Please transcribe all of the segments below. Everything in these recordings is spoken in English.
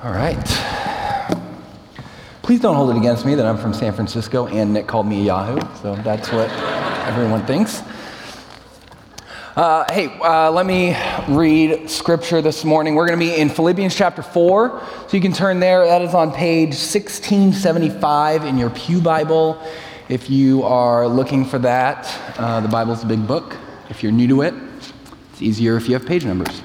All right. Please don't hold it against me that I'm from San Francisco and Nick called me a Yahoo, so that's what everyone thinks. Uh, hey, uh, let me read scripture this morning. We're going to be in Philippians chapter 4, so you can turn there. That is on page 1675 in your Pew Bible. If you are looking for that, uh, the Bible's a big book. If you're new to it, it's easier if you have page numbers.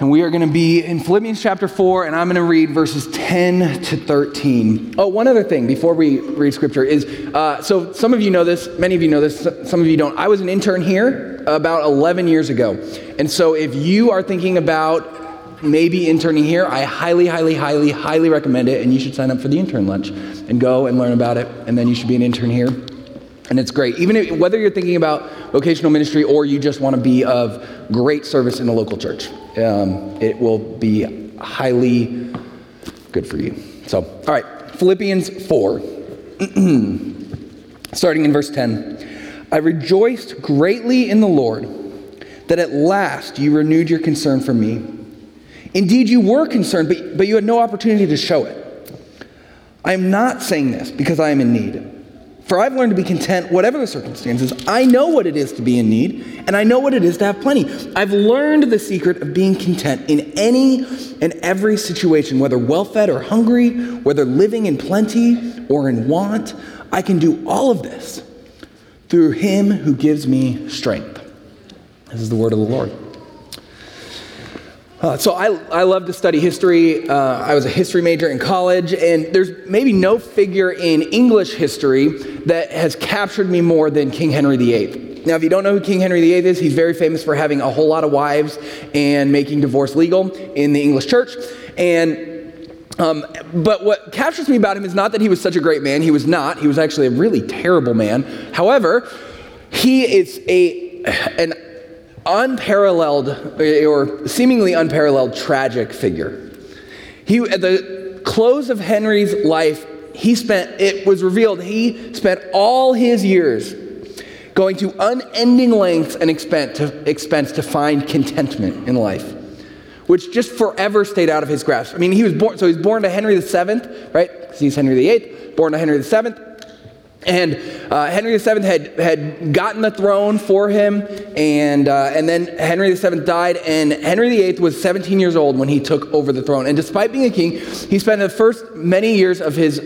And we are going to be in Philippians chapter 4, and I'm going to read verses 10 to 13. Oh, one other thing before we read scripture is uh, so some of you know this, many of you know this, some of you don't. I was an intern here about 11 years ago. And so if you are thinking about maybe interning here, I highly, highly, highly, highly recommend it, and you should sign up for the intern lunch and go and learn about it, and then you should be an intern here. And it's great. Even if, whether you're thinking about vocational ministry or you just want to be of great service in a local church, um, it will be highly good for you. So, all right, Philippians 4, starting in verse 10. I rejoiced greatly in the Lord that at last you renewed your concern for me. Indeed, you were concerned, but, but you had no opportunity to show it. I am not saying this because I am in need for I've learned to be content, whatever the circumstances. I know what it is to be in need, and I know what it is to have plenty. I've learned the secret of being content in any and every situation, whether well fed or hungry, whether living in plenty or in want. I can do all of this through Him who gives me strength. This is the word of the Lord. Uh, so I, I love to study history. Uh, I was a history major in college, and there's maybe no figure in English history that has captured me more than King Henry VIII. Now, if you don't know who King Henry VIII is, he's very famous for having a whole lot of wives and making divorce legal in the English church. And um, but what captures me about him is not that he was such a great man. He was not. He was actually a really terrible man. However, he is a an unparalleled eh, or seemingly unparalleled tragic figure. He, at the close of Henry's life, he spent, it was revealed, he spent all his years going to unending lengths and expense to, expense to find contentment in life, which just forever stayed out of his grasp. I mean, he was born, so he's born to Henry VII, right? Because he's Henry VIII, born to Henry VII. And uh, Henry VII had, had gotten the throne for him, and, uh, and then Henry VII died, and Henry VIII was 17 years old when he took over the throne. And despite being a king, he spent the first many years of his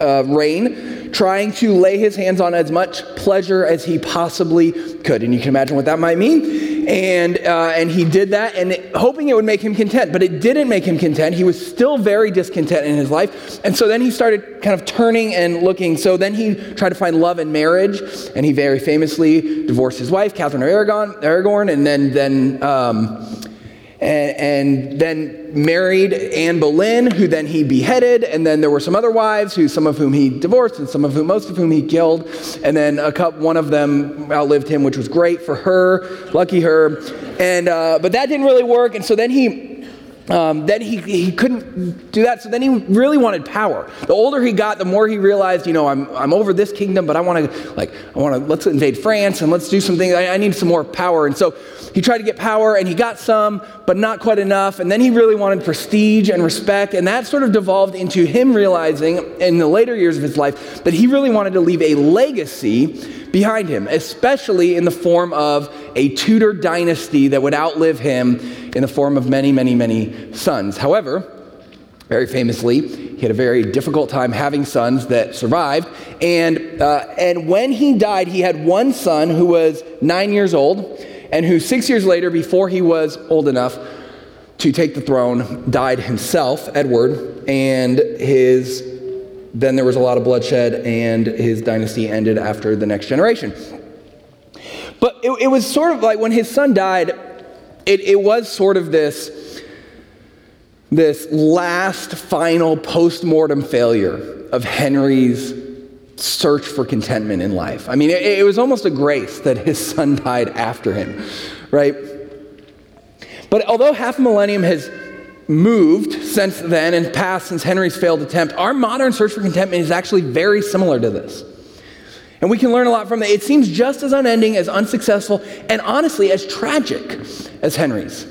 uh, reign trying to lay his hands on as much pleasure as he possibly could. And you can imagine what that might mean. And, uh, and he did that and it, hoping it would make him content but it didn't make him content. He was still very discontent in his life. And so then he started kind of turning and looking. So then he tried to find love in marriage and he very famously divorced his wife catherine of aragon aragorn and then then um, and, and, then married Anne Boleyn, who then he beheaded, and then there were some other wives, who some of whom he divorced, and some of whom, most of whom he killed, and then a couple, one of them outlived him, which was great for her, lucky her, and uh, but that didn't really work, and so then he um, then he, he couldn't do that. So then he really wanted power. The older he got, the more he realized, you know, I'm, I'm over this kingdom, but I want to, like, I want to, let's invade France and let's do something. I, I need some more power. And so he tried to get power and he got some, but not quite enough. And then he really wanted prestige and respect. And that sort of devolved into him realizing in the later years of his life that he really wanted to leave a legacy behind him, especially in the form of a Tudor dynasty that would outlive him in the form of many, many, many sons. However, very famously, he had a very difficult time having sons that survived. And, uh, and when he died, he had one son who was nine years old, and who six years later, before he was old enough to take the throne, died himself, Edward, and his then there was a lot of bloodshed, and his dynasty ended after the next generation. But it, it was sort of like when his son died, it, it was sort of this, this last final post mortem failure of Henry's search for contentment in life. I mean, it, it was almost a grace that his son died after him, right? But although half a millennium has moved since then and passed since Henry's failed attempt, our modern search for contentment is actually very similar to this. And we can learn a lot from it. It seems just as unending, as unsuccessful, and honestly, as tragic as Henry's.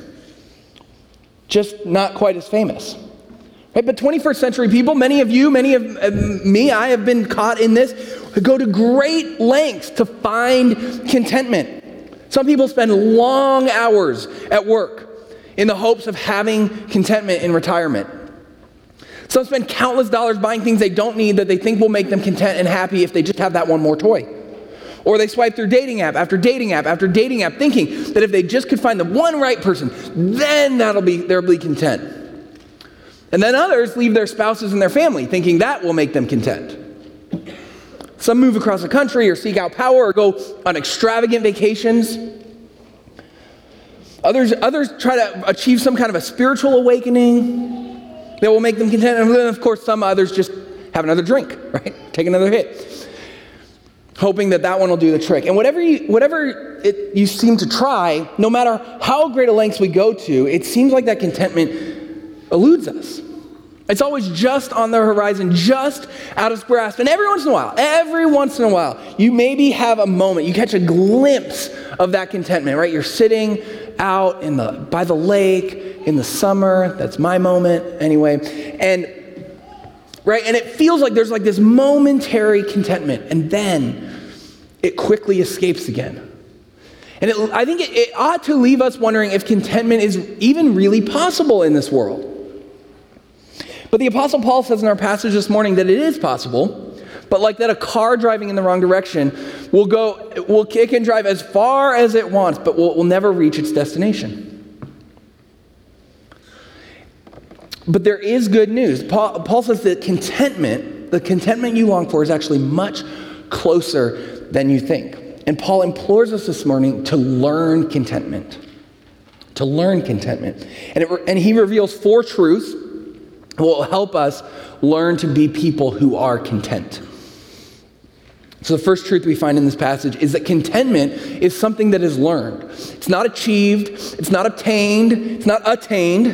just not quite as famous. Right? But 21st century people, many of you, many of me, I have been caught in this, go to great lengths to find contentment. Some people spend long hours at work in the hopes of having contentment in retirement. Some spend countless dollars buying things they don't need that they think will make them content and happy if they just have that one more toy. Or they swipe through dating app after dating app after dating app, thinking that if they just could find the one right person, then that'll be they'll be content. And then others leave their spouses and their family, thinking that will make them content. Some move across the country or seek out power or go on extravagant vacations. Others, others try to achieve some kind of a spiritual awakening that will make them content. And then, of course, some others just have another drink, right? Take another hit, hoping that that one will do the trick. And whatever you, whatever it, you seem to try, no matter how great a lengths we go to, it seems like that contentment eludes us. It's always just on the horizon, just out of grasp. And every once in a while, every once in a while, you maybe have a moment, you catch a glimpse of that contentment, right? You're sitting out in the, by the lake in the summer. That's my moment anyway. And, right? And it feels like there's like this momentary contentment. And then it quickly escapes again. And it, I think it, it ought to leave us wondering if contentment is even really possible in this world. But the Apostle Paul says in our passage this morning that it is possible, but like that a car driving in the wrong direction will go, will kick and drive as far as it wants, but will, will never reach its destination. But there is good news. Paul, Paul says that contentment, the contentment you long for, is actually much closer than you think. And Paul implores us this morning to learn contentment. To learn contentment. And, it, and he reveals four truths will help us learn to be people who are content. So, the first truth we find in this passage is that contentment is something that is learned. It's not achieved, it's not obtained, it's not attained.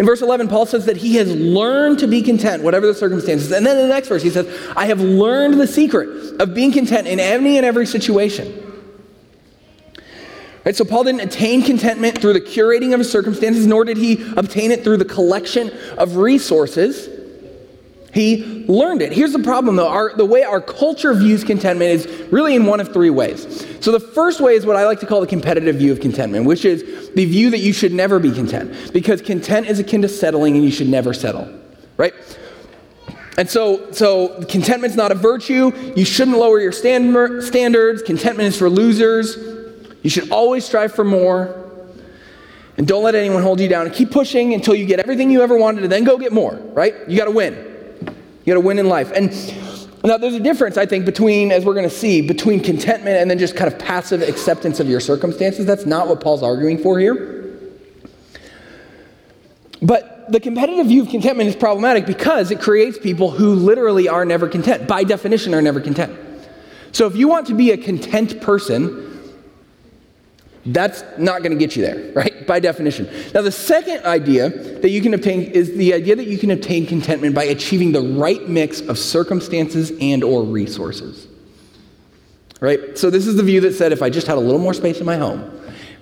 In verse 11, Paul says that he has learned to be content, whatever the circumstances. And then in the next verse, he says, I have learned the secret of being content in any and every situation. Right, so Paul didn't attain contentment through the curating of his circumstances, nor did he obtain it through the collection of resources. He learned it. Here's the problem, though. Our, the way our culture views contentment is really in one of three ways. So, the first way is what I like to call the competitive view of contentment, which is the view that you should never be content, because content is akin to settling and you should never settle, right? And so, so contentment's not a virtue. You shouldn't lower your stand, standards. Contentment is for losers. You should always strive for more. And don't let anyone hold you down. Keep pushing until you get everything you ever wanted and then go get more, right? You got to win. You got to win in life. And now there's a difference, I think, between, as we're going to see, between contentment and then just kind of passive acceptance of your circumstances. That's not what Paul's arguing for here. But the competitive view of contentment is problematic because it creates people who literally are never content, by definition, are never content. So if you want to be a content person, that's not going to get you there, right? By definition. Now, the second idea that you can obtain is the idea that you can obtain contentment by achieving the right mix of circumstances and or resources. Right? So this is the view that said if I just had a little more space in my home,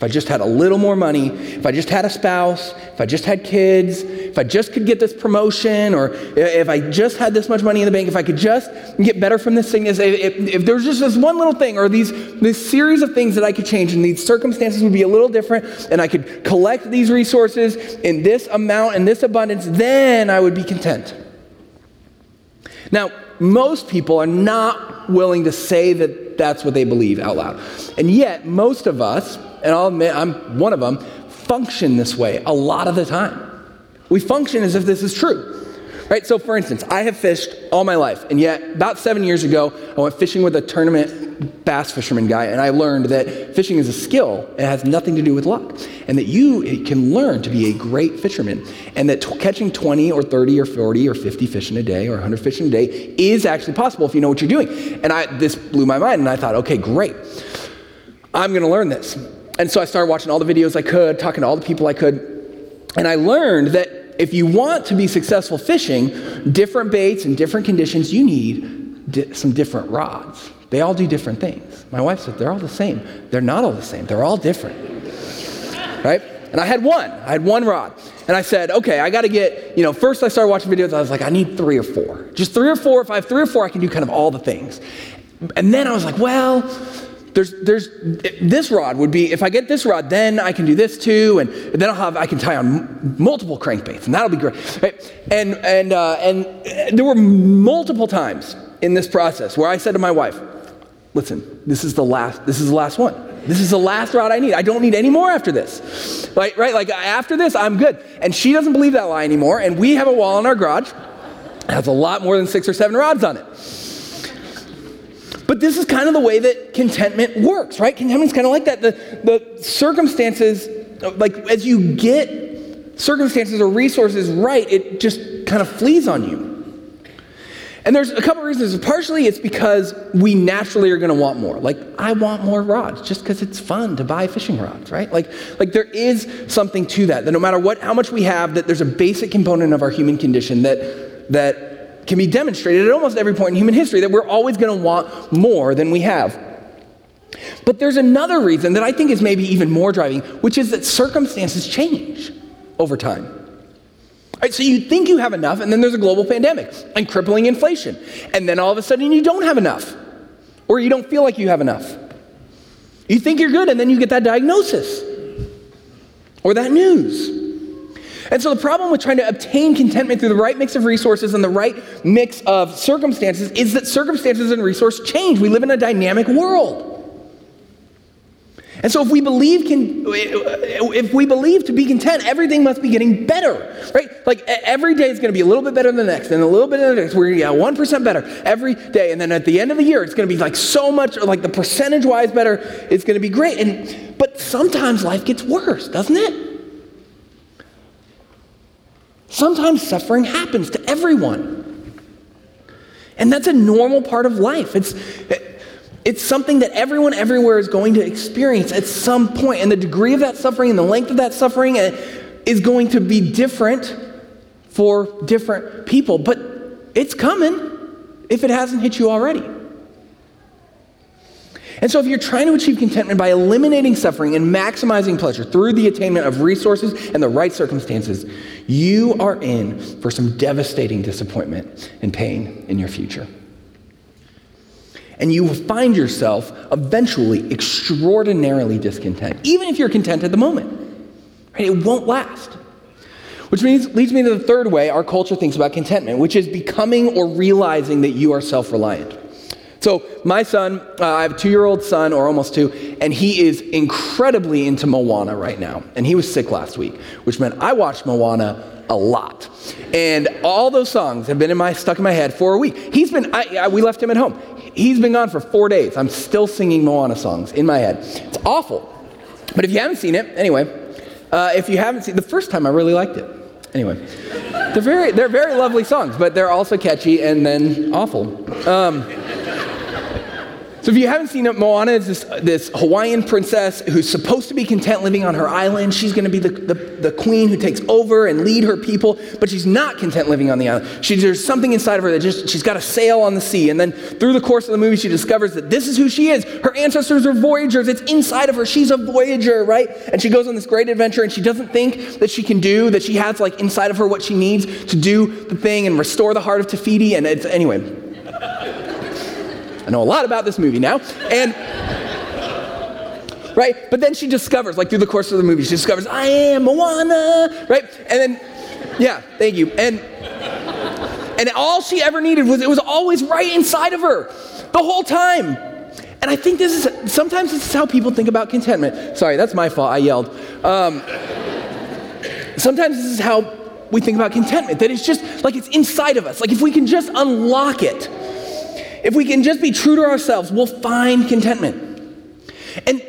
if I just had a little more money, if I just had a spouse, if I just had kids, if I just could get this promotion, or if I just had this much money in the bank, if I could just get better from this thing, if, if, if there was just this one little thing, or these this series of things that I could change, and these circumstances would be a little different, and I could collect these resources in this amount and this abundance, then I would be content. Now, most people are not willing to say that that's what they believe out loud. And yet, most of us, and I'll admit I'm one of them, function this way a lot of the time. We function as if this is true. Right? So, for instance, I have fished all my life, and yet about seven years ago, I went fishing with a tournament bass fisherman guy, and I learned that fishing is a skill. It has nothing to do with luck, and that you eh, can learn to be a great fisherman, and that t- catching 20 or 30 or 40 or 50 fish in a day or 100 fish in a day is actually possible if you know what you're doing. And I, this blew my mind, and I thought, okay, great. I'm going to learn this. And so I started watching all the videos I could, talking to all the people I could. And I learned that if you want to be successful fishing, different baits and different conditions, you need di- some different rods. They all do different things. My wife said they're all the same. They're not all the same, they're all different. Right? And I had one. I had one rod. And I said, okay, I got to get, you know, first I started watching videos. I was like, I need three or four. Just three or four. If I have three or four, I can do kind of all the things. And then I was like, well, there's, there's, this rod would be, if I get this rod, then I can do this too. And then I'll have, I can tie on multiple crankbaits and that'll be great. Right? And, and, uh, and there were multiple times in this process where I said to my wife, listen, this is the last, this is the last one. This is the last rod I need. I don't need any more after this. Right, right? Like after this, I'm good. And she doesn't believe that lie anymore. And we have a wall in our garage. It has a lot more than six or seven rods on it. But this is kind of the way that contentment works, right? Contentment's kind of like that. The, the circumstances, like as you get circumstances or resources right, it just kind of flees on you. And there's a couple reasons. Partially, it's because we naturally are going to want more. Like, I want more rods just because it's fun to buy fishing rods, right? Like, like there is something to that. That no matter what, how much we have, that there's a basic component of our human condition that that can be demonstrated at almost every point in human history that we're always going to want more than we have. But there's another reason that I think is maybe even more driving, which is that circumstances change over time. Right, so you think you have enough, and then there's a global pandemic and crippling inflation. And then all of a sudden you don't have enough, or you don't feel like you have enough. You think you're good, and then you get that diagnosis or that news. And so the problem with trying to obtain contentment through the right mix of resources and the right mix of circumstances is that circumstances and resources change. We live in a dynamic world. And so if we believe can, if we believe to be content, everything must be getting better, right? Like every day is going to be a little bit better than the next, and a little bit of the next. We're going to get one percent better every day, and then at the end of the year, it's going to be like so much, like the percentage wise better. It's going to be great. And but sometimes life gets worse, doesn't it? Sometimes suffering happens to everyone, and that's a normal part of life. It's it's something that everyone everywhere is going to experience at some point. and the degree of that suffering and the length of that suffering uh, is going to be different for different people. But it's coming if it hasn't hit you already. And so, if you're trying to achieve contentment by eliminating suffering and maximizing pleasure through the attainment of resources and the right circumstances, you are in for some devastating disappointment and pain in your future and you will find yourself eventually extraordinarily discontent, even if you're content at the moment. Right? It won't last. Which means, leads me to the third way our culture thinks about contentment, which is becoming or realizing that you are self reliant. So, my son, uh, I have a two year old son, or almost two, and he is incredibly into Moana right now. And he was sick last week, which meant I watched Moana a lot. And all those songs have been in my, stuck in my head for a week. He's been, I, I, we left him at home. He's been gone for four days. I'm still singing Moana songs in my head. It's awful. But if you haven't seen it, anyway, uh, if you haven't seen the first time, I really liked it. Anyway, they're very, they're very lovely songs, but they're also catchy and then awful. Um, so if you haven't seen it, Moana is this, this Hawaiian princess who's supposed to be content living on her island. She's going to be the, the, the, queen who takes over and lead her people, but she's not content living on the island. She, there's something inside of her that just, she's got to sail on the sea. And then through the course of the movie, she discovers that this is who she is. Her ancestors are voyagers. It's inside of her. She's a voyager, right? And she goes on this great adventure and she doesn't think that she can do, that she has like inside of her what she needs to do the thing and restore the heart of Te Fiti. And it's, anyway, I know a lot about this movie now. And right? But then she discovers, like through the course of the movie, she discovers, I am Moana, right? And then, yeah, thank you. And and all she ever needed was it was always right inside of her the whole time. And I think this is sometimes this is how people think about contentment. Sorry, that's my fault. I yelled. Um, sometimes this is how we think about contentment. That it's just like it's inside of us. Like if we can just unlock it if we can just be true to ourselves, we'll find contentment. And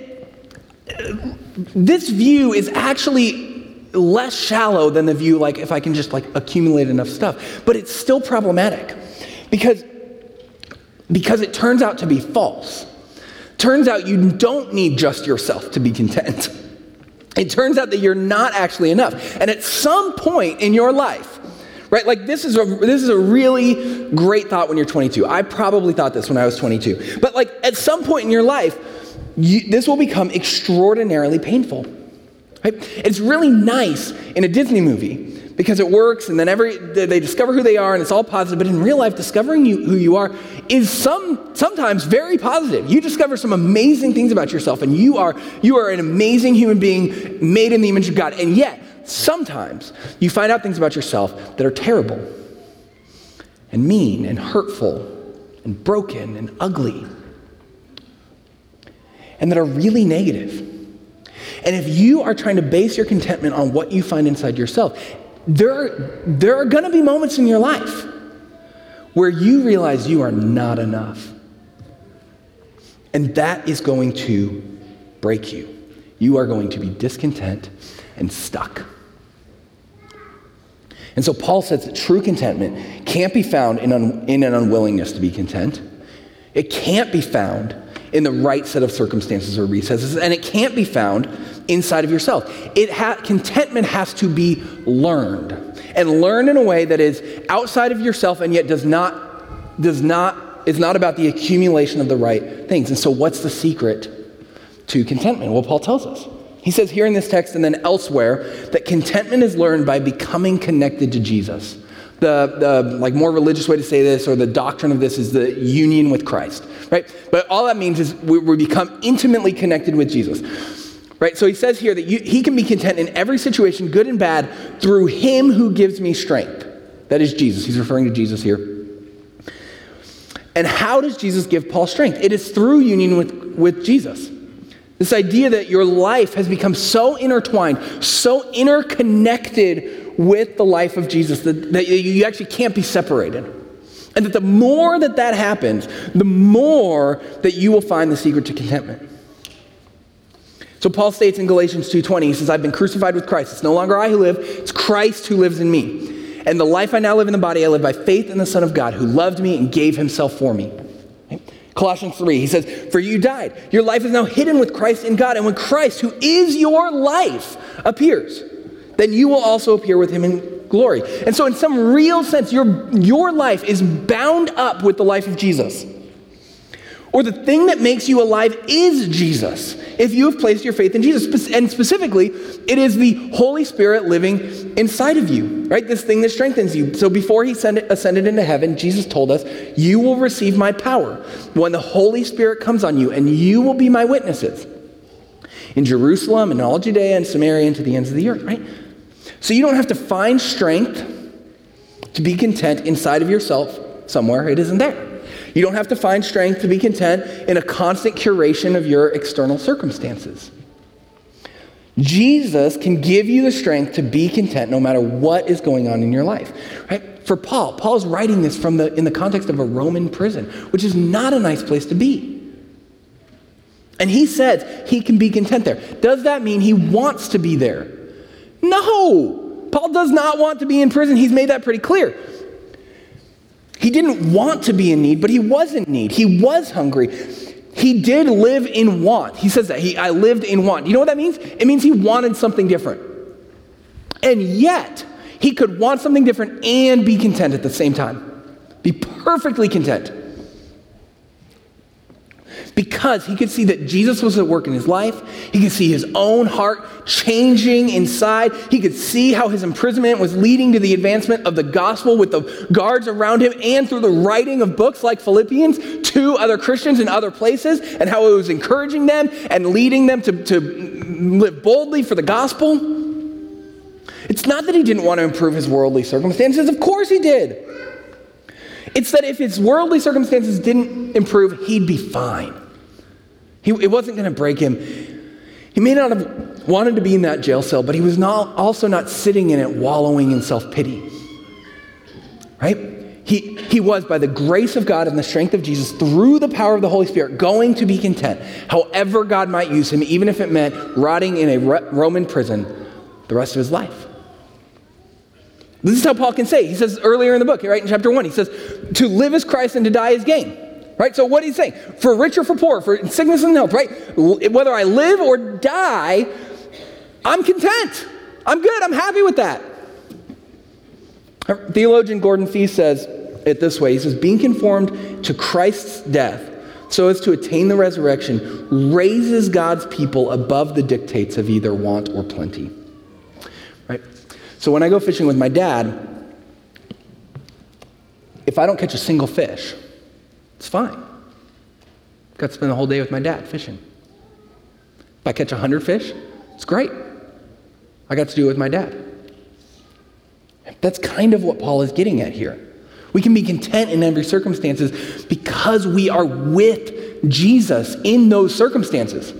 uh, this view is actually less shallow than the view like if I can just like accumulate enough stuff, but it's still problematic because because it turns out to be false. Turns out you don't need just yourself to be content. It turns out that you're not actually enough. And at some point in your life, right? Like this is a this is a really great thought when you're 22. I probably thought this when I was 22. But like at some point in your life, you, this will become extraordinarily painful. Right? It's really nice in a Disney movie because it works and then every they discover who they are and it's all positive but in real life discovering you, who you are is some sometimes very positive you discover some amazing things about yourself and you are you are an amazing human being made in the image of god and yet sometimes you find out things about yourself that are terrible and mean and hurtful and broken and ugly and that are really negative. and if you are trying to base your contentment on what you find inside yourself there, there are going to be moments in your life where you realize you are not enough. And that is going to break you. You are going to be discontent and stuck. And so Paul says that true contentment can't be found in, un- in an unwillingness to be content. It can't be found in the right set of circumstances or recesses, and it can't be found inside of yourself. It ha- contentment has to be learned, and learned in a way that is outside of yourself and yet does not does not is not about the accumulation of the right things. And so, what's the secret to contentment? Well, Paul tells us. He says here in this text and then elsewhere that contentment is learned by becoming connected to Jesus. The, the like more religious way to say this or the doctrine of this is the union with Christ, right? But all that means is we, we become intimately connected with Jesus. Right? So he says here that you, he can be content in every situation, good and bad, through him who gives me strength. That is Jesus. He's referring to Jesus here. And how does Jesus give Paul strength? It is through union with, with Jesus. This idea that your life has become so intertwined, so interconnected with the life of Jesus that, that you actually can't be separated. And that the more that that happens, the more that you will find the secret to contentment. So Paul states in Galatians 2:20, he says, "I've been crucified with Christ. It's no longer I who live, it's Christ who lives in me. And the life I now live in the body, I live by faith in the Son of God who loved me and gave himself for me." Colossians 3, he says, For you died. Your life is now hidden with Christ in God. And when Christ, who is your life, appears, then you will also appear with him in glory. And so, in some real sense, your, your life is bound up with the life of Jesus or the thing that makes you alive is Jesus. If you have placed your faith in Jesus, and specifically, it is the Holy Spirit living inside of you, right? This thing that strengthens you. So before he ascended into heaven, Jesus told us, You will receive my power when the Holy Spirit comes on you, and you will be my witnesses in Jerusalem and all Judea and Samaria and to the ends of the earth, right? So you don't have to find strength to be content inside of yourself somewhere, it isn't there. You don't have to find strength to be content in a constant curation of your external circumstances. Jesus can give you the strength to be content no matter what is going on in your life. Right? For Paul, Paul is writing this from the, in the context of a Roman prison, which is not a nice place to be. And he says he can be content there. Does that mean he wants to be there? No. Paul does not want to be in prison. He's made that pretty clear. He didn't want to be in need, but he was in need. He was hungry. He did live in want. He says that. He, I lived in want. You know what that means? It means he wanted something different. And yet, he could want something different and be content at the same time. Be perfectly content because he could see that Jesus was at work in his life. He could see his own heart changing inside. He could see how his imprisonment was leading to the advancement of the gospel with the guards around him and through the writing of books like Philippians to other Christians in other places, and how it was encouraging them and leading them to, to live boldly for the gospel. It's not that he didn't want to improve his worldly circumstances, of course he did. It's that if his worldly circumstances didn't improve, he'd be fine. He, it wasn't going to break him. He may not have wanted to be in that jail cell, but he was not, also not sitting in it wallowing in self pity. Right? He, he was, by the grace of God and the strength of Jesus, through the power of the Holy Spirit, going to be content, however God might use him, even if it meant rotting in a Roman prison the rest of his life. This is how Paul can say. He says earlier in the book, right in chapter 1, he says, To live is Christ and to die is gain. Right? So what he's saying, for rich or for poor, for sickness and health, right? Whether I live or die, I'm content. I'm good. I'm happy with that. Theologian Gordon Fee says it this way. He says, being conformed to Christ's death so as to attain the resurrection, raises God's people above the dictates of either want or plenty. Right? So when I go fishing with my dad, if I don't catch a single fish, it's fine. Got to spend the whole day with my dad fishing. If I catch 100 fish, it's great. I got to do it with my dad. That's kind of what Paul is getting at here. We can be content in every circumstances because we are with Jesus in those circumstances.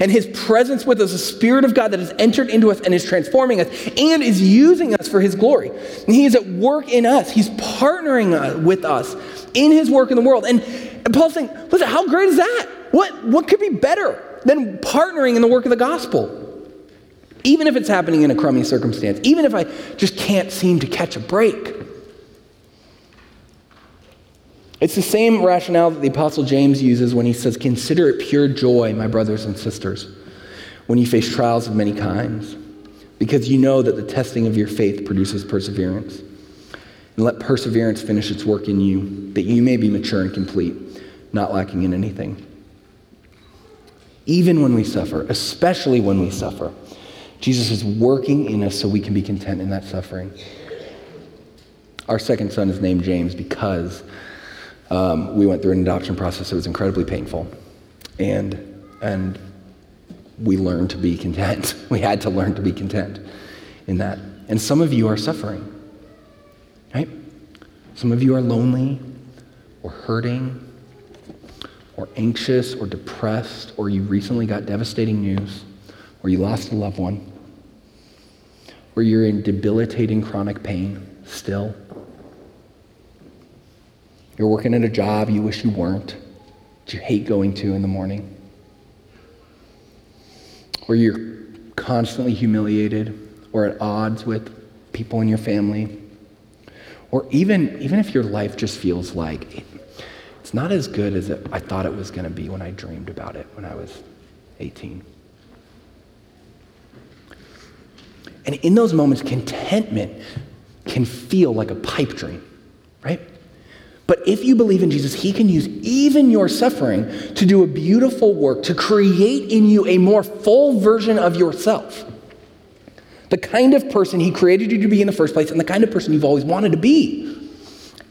And his presence with us, the Spirit of God that has entered into us and is transforming us and is using us for his glory. And he is at work in us. He's partnering uh, with us in his work in the world. And, and Paul's saying, listen, how great is that? What, what could be better than partnering in the work of the gospel? Even if it's happening in a crummy circumstance, even if I just can't seem to catch a break. It's the same rationale that the Apostle James uses when he says, Consider it pure joy, my brothers and sisters, when you face trials of many kinds, because you know that the testing of your faith produces perseverance. And let perseverance finish its work in you, that you may be mature and complete, not lacking in anything. Even when we suffer, especially when we suffer, Jesus is working in us so we can be content in that suffering. Our second son is named James because um, we went through an adoption process that was incredibly painful. And, and we learned to be content. We had to learn to be content in that. And some of you are suffering, right? Some of you are lonely or hurting or anxious or depressed, or you recently got devastating news, or you lost a loved one, or you're in debilitating chronic pain still. You're working at a job you wish you weren't, you hate going to in the morning. Or you're constantly humiliated or at odds with people in your family. Or even, even if your life just feels like it's not as good as it, I thought it was going to be when I dreamed about it when I was 18. And in those moments, contentment can feel like a pipe dream, right? But if you believe in Jesus, He can use even your suffering to do a beautiful work, to create in you a more full version of yourself. The kind of person He created you to be in the first place, and the kind of person you've always wanted to be.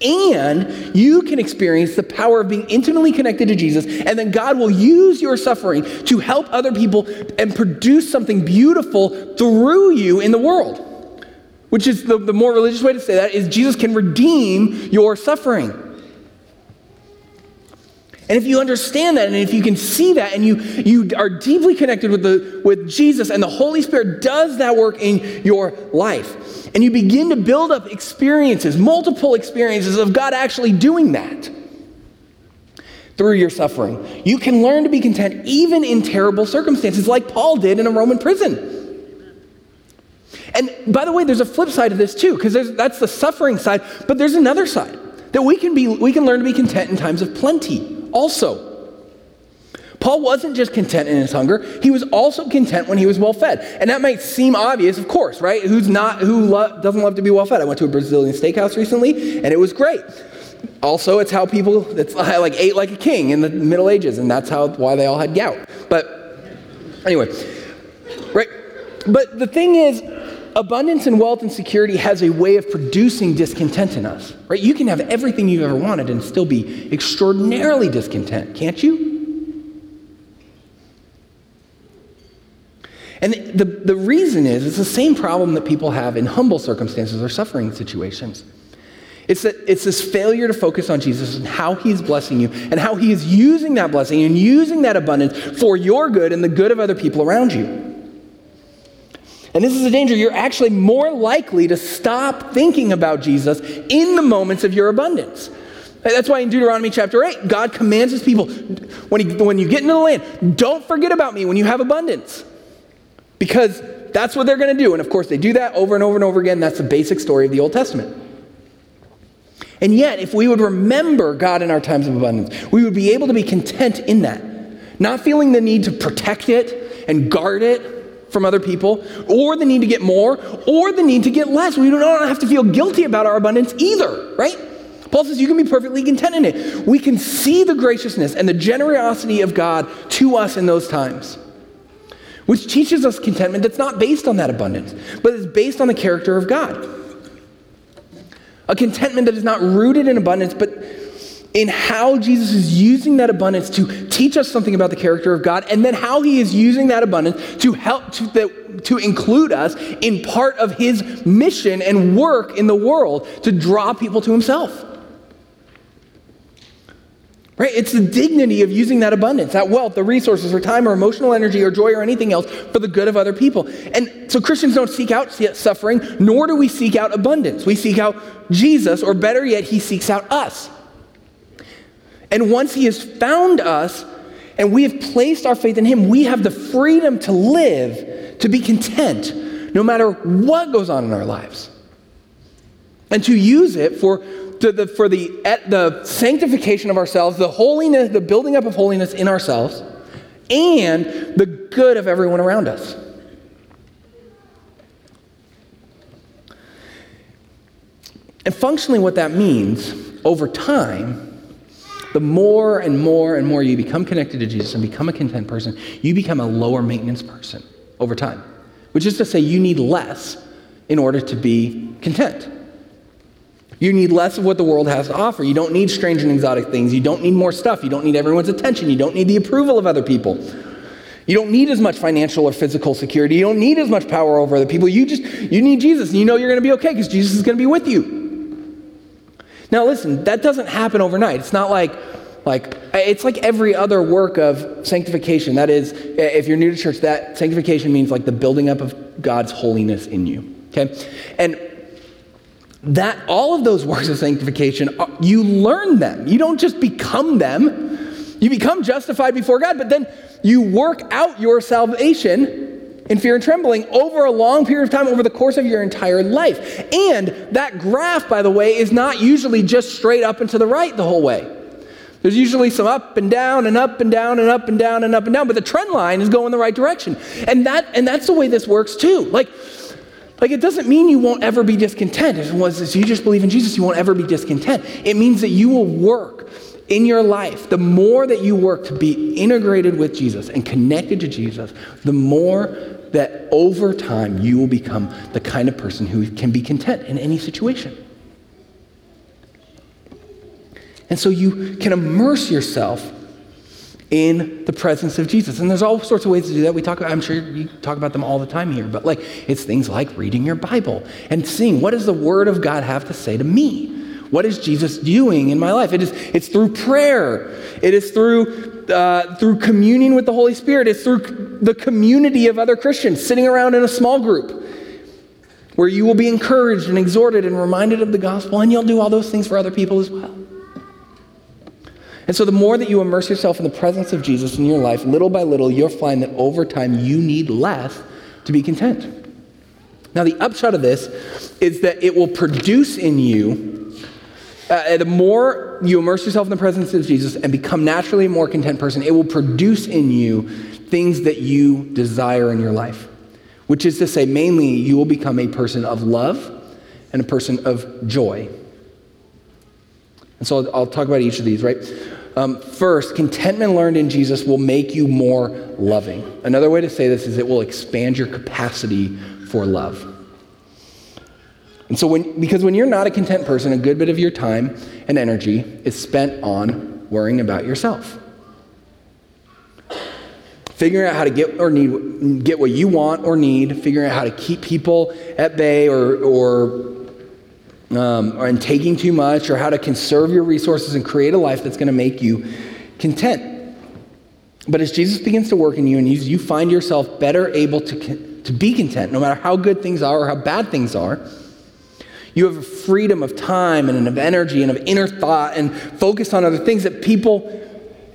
And you can experience the power of being intimately connected to Jesus, and then God will use your suffering to help other people and produce something beautiful through you in the world. Which is the, the more religious way to say that is Jesus can redeem your suffering. And if you understand that and if you can see that and you, you are deeply connected with, the, with Jesus and the Holy Spirit does that work in your life, and you begin to build up experiences, multiple experiences of God actually doing that through your suffering, you can learn to be content even in terrible circumstances, like Paul did in a Roman prison. And by the way, there's a flip side of this too, because that's the suffering side, but there's another side that we can, be, we can learn to be content in times of plenty also. Paul wasn't just content in his hunger, he was also content when he was well fed. And that might seem obvious, of course, right? Who's not who lo- doesn't love to be well fed? I went to a Brazilian steakhouse recently and it was great. Also, it's how people it's like ate like a king in the Middle Ages and that's how why they all had gout. But anyway, right? But the thing is abundance and wealth and security has a way of producing discontent in us, right? You can have everything you've ever wanted and still be extraordinarily discontent, can't you? And the, the reason is it's the same problem that people have in humble circumstances or suffering situations. It's that it's this failure to focus on Jesus and how he's blessing you and how he is using that blessing and using that abundance for your good and the good of other people around you. And this is a danger. You're actually more likely to stop thinking about Jesus in the moments of your abundance. That's why in Deuteronomy chapter 8, God commands his people when, he, when you get into the land, don't forget about me when you have abundance. Because that's what they're going to do. And of course, they do that over and over and over again. That's the basic story of the Old Testament. And yet, if we would remember God in our times of abundance, we would be able to be content in that, not feeling the need to protect it and guard it from other people, or the need to get more, or the need to get less. We don't have to feel guilty about our abundance either, right? Paul says you can be perfectly content in it. We can see the graciousness and the generosity of God to us in those times, which teaches us contentment that's not based on that abundance, but is based on the character of God. A contentment that is not rooted in abundance, but in how Jesus is using that abundance to teach us something about the character of God, and then how he is using that abundance to help to, the, to include us in part of his mission and work in the world to draw people to himself. Right? It's the dignity of using that abundance, that wealth, the resources, or time, or emotional energy, or joy, or anything else for the good of other people. And so Christians don't seek out suffering, nor do we seek out abundance. We seek out Jesus, or better yet, he seeks out us. And once he has found us and we have placed our faith in him, we have the freedom to live, to be content, no matter what goes on in our lives. And to use it for the, for the, the sanctification of ourselves, the holiness, the building up of holiness in ourselves, and the good of everyone around us. And functionally, what that means over time, the more and more and more you become connected to Jesus and become a content person, you become a lower maintenance person over time, which is to say, you need less in order to be content. You need less of what the world has to offer. You don't need strange and exotic things. You don't need more stuff. You don't need everyone's attention. You don't need the approval of other people. You don't need as much financial or physical security. You don't need as much power over other people. You just you need Jesus, and you know you're going to be okay because Jesus is going to be with you. Now listen, that doesn't happen overnight. It's not like like it's like every other work of sanctification. That is, if you're new to church, that sanctification means like the building up of God's holiness in you. Okay, and that all of those works of sanctification, uh, you learn them. You don't just become them. You become justified before God, but then you work out your salvation in fear and trembling over a long period of time, over the course of your entire life. And that graph, by the way, is not usually just straight up and to the right the whole way. There's usually some up and down and up and down and up and down and up and down, but the trend line is going the right direction. And that and that's the way this works too. Like like, it doesn't mean you won't ever be discontent. If was you just believe in Jesus, you won't ever be discontent. It means that you will work in your life. The more that you work to be integrated with Jesus and connected to Jesus, the more that over time you will become the kind of person who can be content in any situation. And so you can immerse yourself in the presence of Jesus. And there's all sorts of ways to do that. We talk about, I'm sure you talk about them all the time here, but like it's things like reading your Bible and seeing what does the Word of God have to say to me? What is Jesus doing in my life? It is, it's through prayer. It is through, uh, through communion with the Holy Spirit. It's through the community of other Christians sitting around in a small group where you will be encouraged and exhorted and reminded of the gospel, and you'll do all those things for other people as well. And so, the more that you immerse yourself in the presence of Jesus in your life, little by little, you'll find that over time you need less to be content. Now, the upshot of this is that it will produce in you, uh, the more you immerse yourself in the presence of Jesus and become naturally a more content person, it will produce in you things that you desire in your life. Which is to say, mainly, you will become a person of love and a person of joy. And so I'll, I'll talk about each of these, right? Um, first, contentment learned in Jesus will make you more loving. Another way to say this is it will expand your capacity for love. And so, when, because when you're not a content person, a good bit of your time and energy is spent on worrying about yourself. Figuring out how to get or need, get what you want or need, figuring out how to keep people at bay or, or um, and taking too much, or how to conserve your resources and create a life that's going to make you content. But as Jesus begins to work in you and you, you find yourself better able to, to be content, no matter how good things are or how bad things are, you have a freedom of time and of energy and of inner thought and focus on other things that people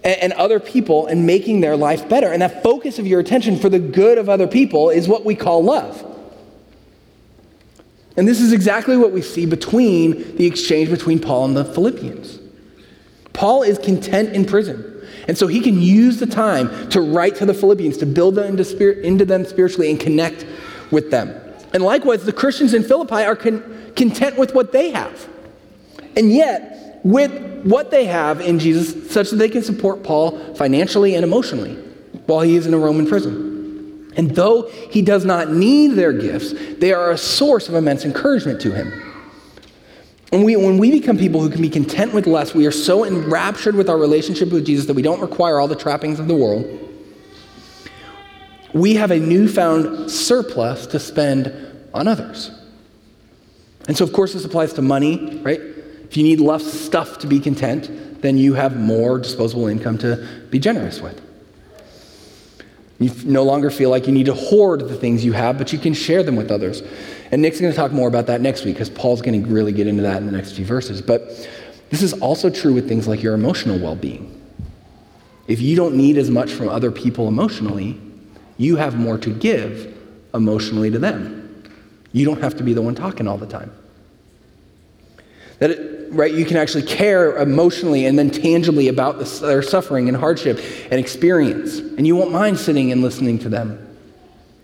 and, other people and making their life better. And that focus of your attention for the good of other people is what we call love. And this is exactly what we see between the exchange between Paul and the Philippians. Paul is content in prison. And so he can use the time to write to the Philippians, to build them into, spirit, into them spiritually and connect with them. And likewise, the Christians in Philippi are con- content with what they have. And yet, with what they have in Jesus such that they can support Paul financially and emotionally while he is in a Roman prison. And though he does not need their gifts, they are a source of immense encouragement to him. When we, when we become people who can be content with less, we are so enraptured with our relationship with Jesus that we don't require all the trappings of the world. We have a newfound surplus to spend on others. And so, of course, this applies to money, right? If you need less stuff to be content, then you have more disposable income to be generous with. You no longer feel like you need to hoard the things you have, but you can share them with others. And Nick's going to talk more about that next week because Paul's going to really get into that in the next few verses. But this is also true with things like your emotional well being. If you don't need as much from other people emotionally, you have more to give emotionally to them. You don't have to be the one talking all the time. That it, right, you can actually care emotionally and then tangibly about the, their suffering and hardship and experience. And you won't mind sitting and listening to them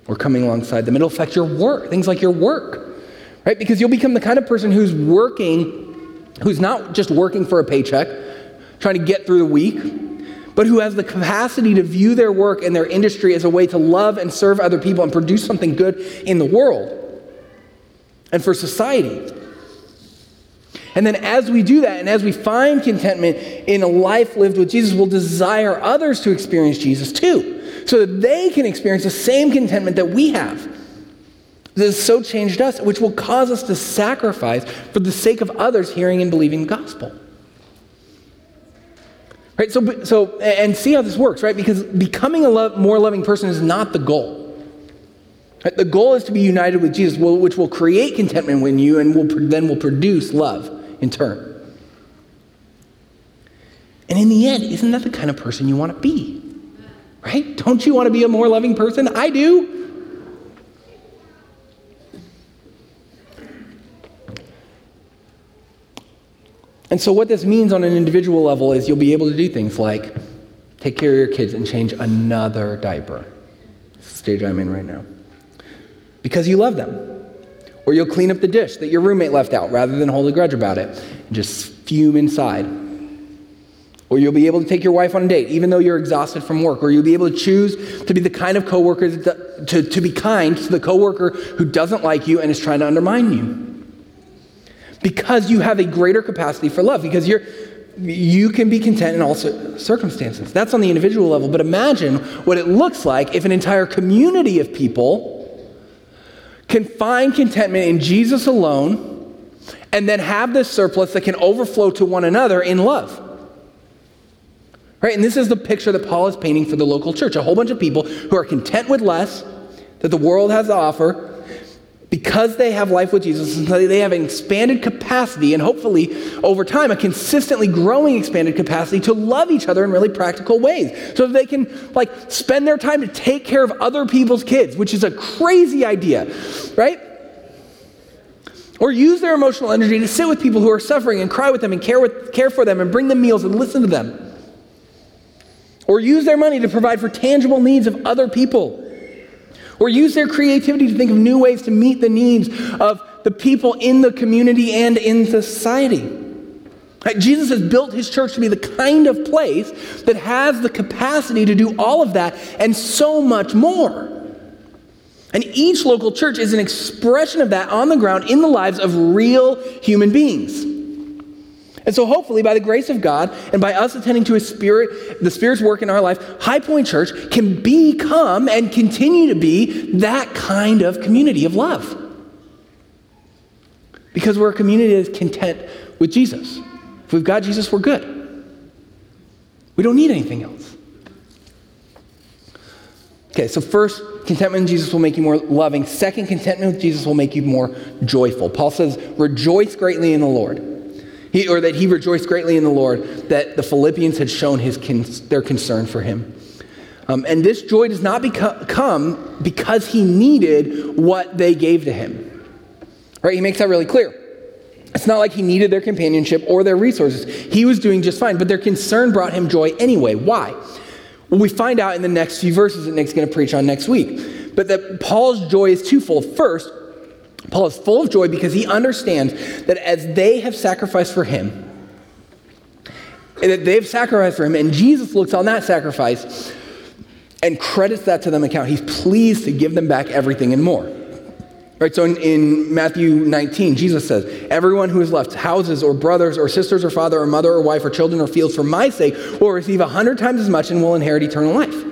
or coming alongside them. It'll affect your work, things like your work, right? Because you'll become the kind of person who's working, who's not just working for a paycheck, trying to get through the week, but who has the capacity to view their work and their industry as a way to love and serve other people and produce something good in the world and for society. And then, as we do that, and as we find contentment in a life lived with Jesus, we'll desire others to experience Jesus too, so that they can experience the same contentment that we have. That has so changed us, which will cause us to sacrifice for the sake of others hearing and believing the gospel. Right? So, so and see how this works, right? Because becoming a love, more loving person is not the goal. The goal is to be united with Jesus, which will create contentment in you and will, then will produce love in turn. And in the end, isn't that the kind of person you want to be? Right? Don't you want to be a more loving person? I do. And so, what this means on an individual level is you'll be able to do things like take care of your kids and change another diaper. Stage I'm in right now because you love them. Or you'll clean up the dish that your roommate left out rather than hold a grudge about it and just fume inside. Or you'll be able to take your wife on a date even though you're exhausted from work. Or you'll be able to choose to be the kind of coworker that, to, to be kind to the coworker who doesn't like you and is trying to undermine you. Because you have a greater capacity for love, because you're you can be content in all circumstances. That's on the individual level, but imagine what it looks like if an entire community of people can find contentment in Jesus alone and then have this surplus that can overflow to one another in love. Right? And this is the picture that Paul is painting for the local church a whole bunch of people who are content with less that the world has to offer because they have life with Jesus, they have an expanded capacity, and hopefully over time, a consistently growing expanded capacity to love each other in really practical ways. So they can like spend their time to take care of other people's kids, which is a crazy idea, right? Or use their emotional energy to sit with people who are suffering and cry with them and care, with, care for them and bring them meals and listen to them. Or use their money to provide for tangible needs of other people or use their creativity to think of new ways to meet the needs of the people in the community and in society. Jesus has built his church to be the kind of place that has the capacity to do all of that and so much more. And each local church is an expression of that on the ground in the lives of real human beings. And so, hopefully, by the grace of God and by us attending to His Spirit, the Spirit's work in our life, High Point Church can become and continue to be that kind of community of love. Because we're a community that is content with Jesus. If we've got Jesus, we're good. We don't need anything else. Okay, so first, contentment in Jesus will make you more loving. Second, contentment with Jesus will make you more joyful. Paul says, Rejoice greatly in the Lord. He, or that he rejoiced greatly in the Lord that the Philippians had shown his their concern for him. Um, and this joy does not beco- come because he needed what they gave to him. Right? He makes that really clear. It's not like he needed their companionship or their resources. He was doing just fine, but their concern brought him joy anyway. Why? Well, we find out in the next few verses that Nick's going to preach on next week. But that Paul's joy is twofold. First, Paul is full of joy because he understands that as they have sacrificed for him, that they've sacrificed for him, and Jesus looks on that sacrifice and credits that to them account. He's pleased to give them back everything and more. Right, so in, in, Matthew 19, Jesus says, Everyone who has left houses or brothers or sisters or father or mother or wife or children or fields for my sake will receive a hundred times as much and will inherit eternal life.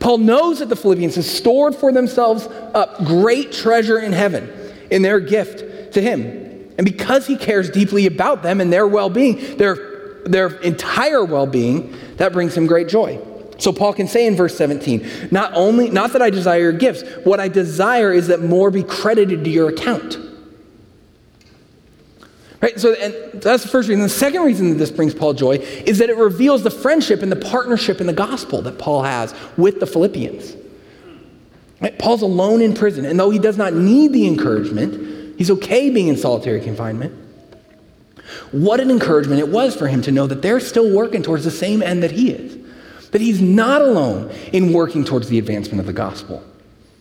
Paul knows that the Philippians have stored for themselves up great treasure in heaven in their gift to him. And because he cares deeply about them and their well being, their, their entire well being, that brings him great joy. So Paul can say in verse 17, not only not that I desire your gifts, what I desire is that more be credited to your account. Right? So and that's the first reason. The second reason that this brings Paul joy is that it reveals the friendship and the partnership in the gospel that Paul has with the Philippians. Right? Paul's alone in prison, and though he does not need the encouragement, he's okay being in solitary confinement. What an encouragement it was for him to know that they're still working towards the same end that he is that he's not alone in working towards the advancement of the gospel.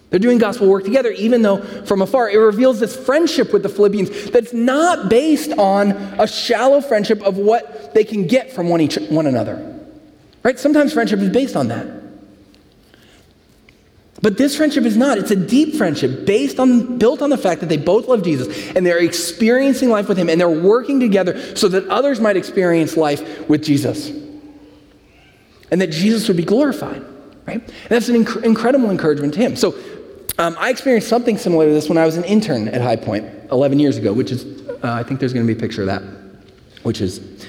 They're doing gospel work together, even though from afar it reveals this friendship with the Philippians that's not based on a shallow friendship of what they can get from one, each, one another. Right? Sometimes friendship is based on that. But this friendship is not. It's a deep friendship based on, built on the fact that they both love Jesus and they're experiencing life with him and they're working together so that others might experience life with Jesus and that Jesus would be glorified, right? And that's an inc- incredible encouragement to him. So um, I experienced something similar to this when I was an intern at High Point 11 years ago, which is, uh, I think there's going to be a picture of that, which is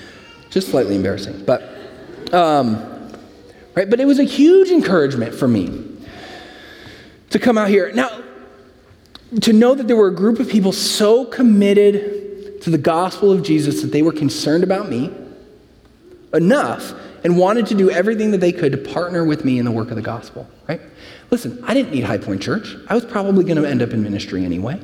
just slightly embarrassing. But, um, right, but it was a huge encouragement for me to come out here. Now, to know that there were a group of people so committed to the gospel of Jesus that they were concerned about me enough and wanted to do everything that they could to partner with me in the work of the gospel, right? Listen, I didn't need High Point Church. I was probably going to end up in ministry anyway.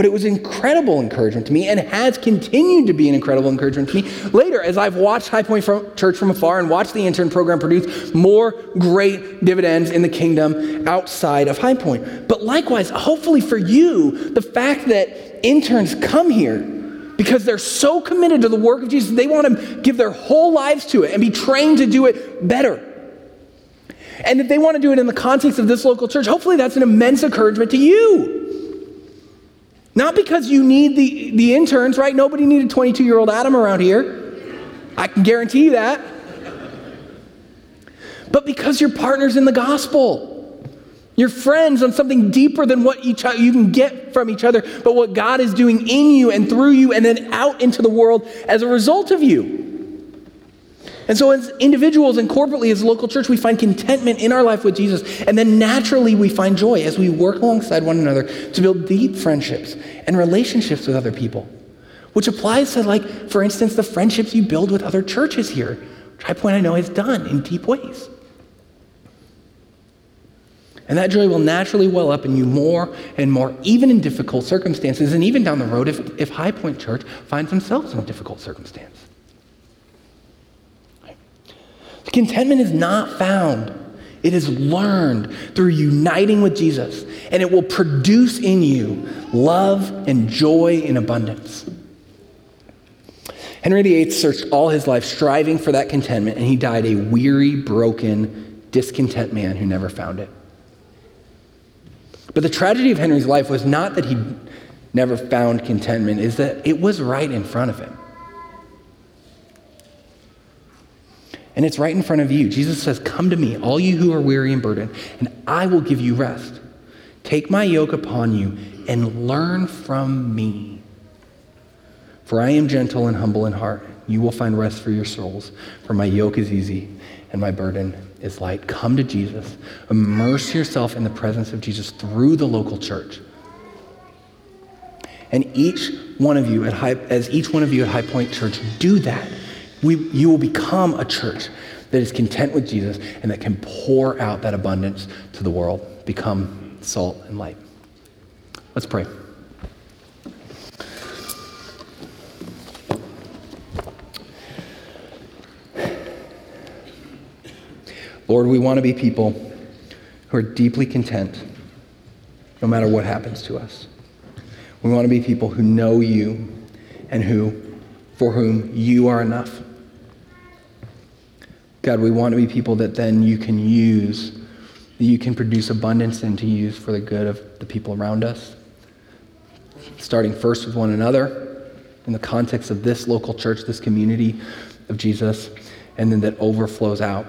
But it was incredible encouragement to me and has continued to be an incredible encouragement to me later as I've watched High Point from Church from afar and watched the intern program produce more great dividends in the kingdom outside of High Point. But likewise, hopefully for you, the fact that interns come here because they're so committed to the work of Jesus, they want to give their whole lives to it and be trained to do it better. And if they want to do it in the context of this local church, hopefully that's an immense encouragement to you. Not because you need the, the interns, right? Nobody needed 22 year old Adam around here. I can guarantee you that. But because you're partners in the gospel. You're friends on something deeper than what each, other, you can get from each other, but what God is doing in you and through you and then out into the world as a result of you. And so, as individuals and corporately as a local church, we find contentment in our life with Jesus. And then naturally, we find joy as we work alongside one another to build deep friendships and relationships with other people, which applies to, like, for instance, the friendships you build with other churches here, which High Point I know has done in deep ways. And that joy will naturally well up in you more and more, even in difficult circumstances, and even down the road if, if High Point Church finds themselves in a difficult circumstance. Contentment is not found, it is learned through uniting with Jesus, and it will produce in you love and joy in abundance. Henry VIII searched all his life striving for that contentment, and he died a weary, broken, discontent man who never found it. But the tragedy of Henry's life was not that he never found contentment, is that it was right in front of him. And it's right in front of you. Jesus says, Come to me, all you who are weary and burdened, and I will give you rest. Take my yoke upon you and learn from me. For I am gentle and humble in heart. You will find rest for your souls, for my yoke is easy and my burden is light. Come to Jesus. Immerse yourself in the presence of Jesus through the local church. And each one of you at High, as each one of you at High Point Church do that, we, you will become a church that is content with Jesus and that can pour out that abundance to the world, become salt and light. Let's pray. Lord, we want to be people who are deeply content no matter what happens to us. We want to be people who know you and who for whom you are enough. God, we want to be people that then you can use, that you can produce abundance and to use for the good of the people around us. Starting first with one another in the context of this local church, this community of Jesus, and then that overflows out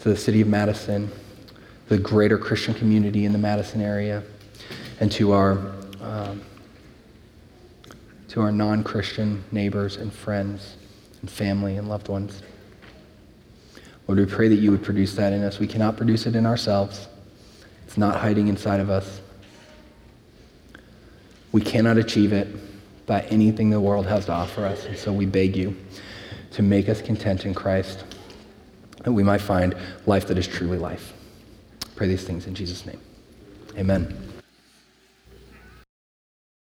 to the city of Madison, the greater Christian community in the Madison area, and to our um, to our non-Christian neighbors and friends and family and loved ones. Lord, we pray that you would produce that in us. We cannot produce it in ourselves. It's not hiding inside of us. We cannot achieve it by anything the world has to offer us. And so we beg you to make us content in Christ, that we might find life that is truly life. Pray these things in Jesus' name. Amen.